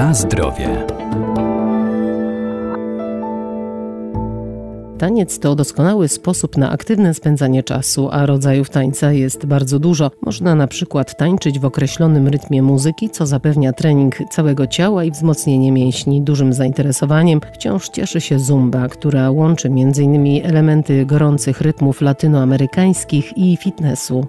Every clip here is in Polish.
Na zdrowie. Taniec to doskonały sposób na aktywne spędzanie czasu, a rodzajów tańca jest bardzo dużo. Można na przykład tańczyć w określonym rytmie muzyki, co zapewnia trening całego ciała i wzmocnienie mięśni. Dużym zainteresowaniem wciąż cieszy się zumba, która łączy m.in. elementy gorących rytmów latynoamerykańskich i fitnessu.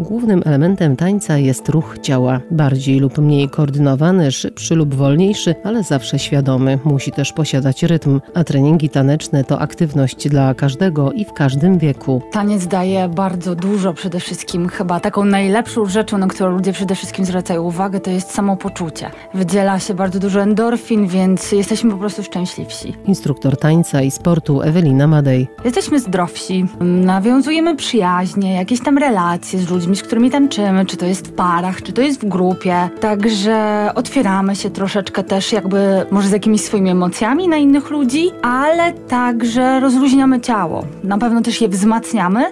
Głównym elementem tańca jest ruch ciała, bardziej lub mniej koordynowany, szybszy lub wolniejszy, ale zawsze świadomy. Musi też posiadać rytm, a treningi taneczne to aktywność dla każdego i w każdym wieku. Taniec daje bardzo dużo przede wszystkim. Chyba taką najlepszą rzeczą, na którą ludzie przede wszystkim zwracają uwagę, to jest samopoczucie. Wydziela się bardzo dużo endorfin, więc jesteśmy po prostu szczęśliwsi. Instruktor tańca i sportu Ewelina Madej. Jesteśmy zdrowsi, nawiązujemy przyjaźnie, jakieś tam relacje z ludźmi, z którymi tańczymy, czy to jest w parach, czy to jest w grupie. Także otwieramy się troszeczkę też jakby może z jakimiś swoimi emocjami na innych ludzi, ale także rozluźniamy ciało. Na pewno też je wzmacniamy,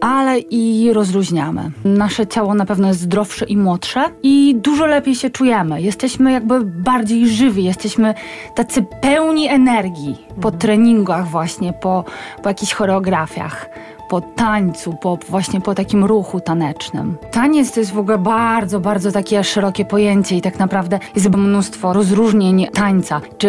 ale i rozluźniamy. Nasze ciało na pewno jest zdrowsze i młodsze i dużo lepiej się czujemy. Jesteśmy jakby bardziej żywi, jesteśmy tacy pełni energii po treningach właśnie, po, po jakichś choreografiach po tańcu, po, właśnie po takim ruchu tanecznym. Taniec to jest w ogóle bardzo, bardzo takie szerokie pojęcie i tak naprawdę jest mnóstwo rozróżnień tańca. Czy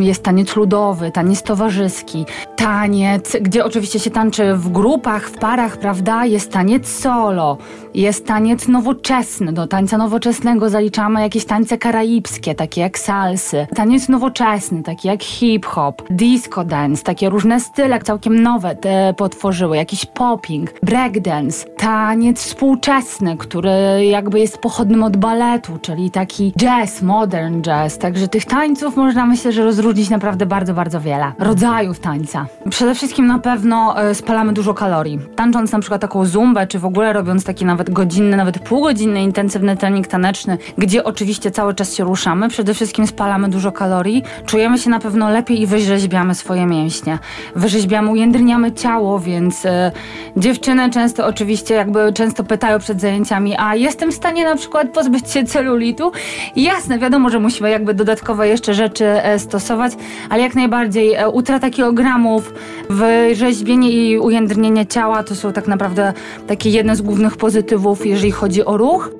jest taniec ludowy, taniec towarzyski, taniec, gdzie oczywiście się tańczy w grupach, w parach, prawda? Jest taniec solo, jest taniec nowoczesny. Do tańca nowoczesnego zaliczamy jakieś tańce karaibskie, takie jak salsy. Taniec nowoczesny, taki jak hip-hop, disco dance, takie różne style całkiem nowe te potworzyły, jakiś popping, breakdance, taniec współczesny, który jakby jest pochodnym od baletu, czyli taki jazz, modern jazz. Także tych tańców można myślę, że rozróżnić naprawdę bardzo, bardzo wiele. Rodzajów tańca. Przede wszystkim na pewno e, spalamy dużo kalorii. Tańcząc na przykład taką zumbę, czy w ogóle robiąc taki nawet godzinny, nawet półgodzinny intensywny trening taneczny, gdzie oczywiście cały czas się ruszamy, przede wszystkim spalamy dużo kalorii, czujemy się na pewno lepiej i wyrzeźbiamy swoje mięśnie. Wyrzeźbiamy, ujędrniamy ciało, więc e, dziewczyny często oczywiście jakby często pytają przed zajęciami, a jestem w stanie na przykład pozbyć się celulitu? jasne, wiadomo, że musimy jakby dodatkowe jeszcze rzeczy e, stosować, ale jak najbardziej e, utrata kilogramów, wyrzeźbienie i ujędrnienie ciała to są tak naprawdę takie jedne z głównych pozytywów, jeżeli chodzi o ruch.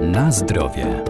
Na zdrowie.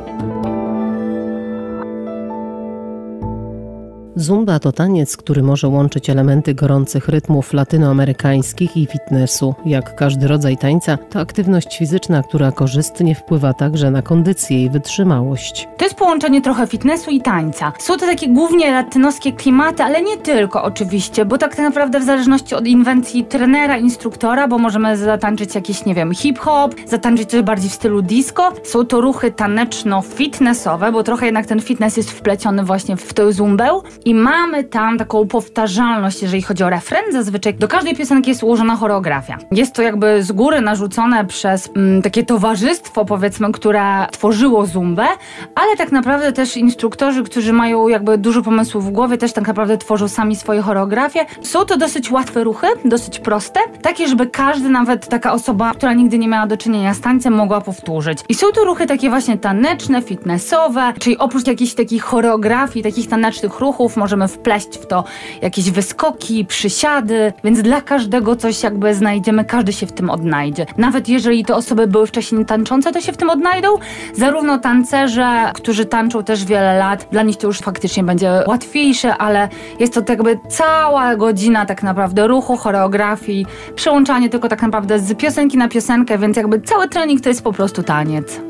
Zumba to taniec, który może łączyć elementy gorących rytmów latynoamerykańskich i fitnessu. Jak każdy rodzaj tańca, to aktywność fizyczna, która korzystnie wpływa także na kondycję i wytrzymałość. To jest połączenie trochę fitnessu i tańca. Są to takie głównie latynoskie klimaty, ale nie tylko oczywiście, bo tak naprawdę w zależności od inwencji trenera, instruktora, bo możemy zatańczyć jakiś, nie wiem, hip-hop, zatańczyć coś bardziej w stylu disco. Są to ruchy taneczno-fitnessowe, bo trochę jednak ten fitness jest wpleciony właśnie w tę zumbę i mamy tam taką powtarzalność, jeżeli chodzi o refren. Zazwyczaj do każdej piosenki jest ułożona choreografia. Jest to jakby z góry narzucone przez mm, takie towarzystwo, powiedzmy, które tworzyło zumbę, ale tak naprawdę też instruktorzy, którzy mają jakby dużo pomysłów w głowie, też tak naprawdę tworzą sami swoje choreografie. Są to dosyć łatwe ruchy, dosyć proste, takie, żeby każdy, nawet taka osoba, która nigdy nie miała do czynienia z tańcem, mogła powtórzyć. I są to ruchy takie właśnie taneczne, fitnessowe, czyli oprócz jakichś takich choreografii, takich tanecznych ruchów, możemy wpleść w to jakieś wyskoki, przysiady, więc dla każdego coś jakby znajdziemy, każdy się w tym odnajdzie. Nawet jeżeli te osoby były wcześniej tańczące, to się w tym odnajdą. Zarówno tancerze, którzy tańczą też wiele lat, dla nich to już faktycznie będzie łatwiejsze, ale jest to tak jakby cała godzina tak naprawdę ruchu, choreografii, przełączanie tylko tak naprawdę z piosenki na piosenkę, więc jakby cały trening to jest po prostu taniec.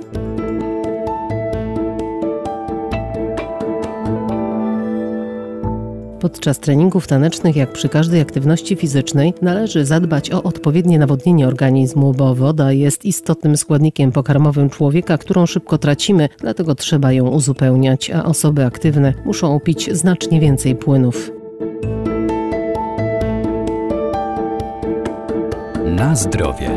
Podczas treningów tanecznych, jak przy każdej aktywności fizycznej, należy zadbać o odpowiednie nawodnienie organizmu, bo woda jest istotnym składnikiem pokarmowym człowieka, którą szybko tracimy, dlatego trzeba ją uzupełniać, a osoby aktywne muszą pić znacznie więcej płynów. Na zdrowie.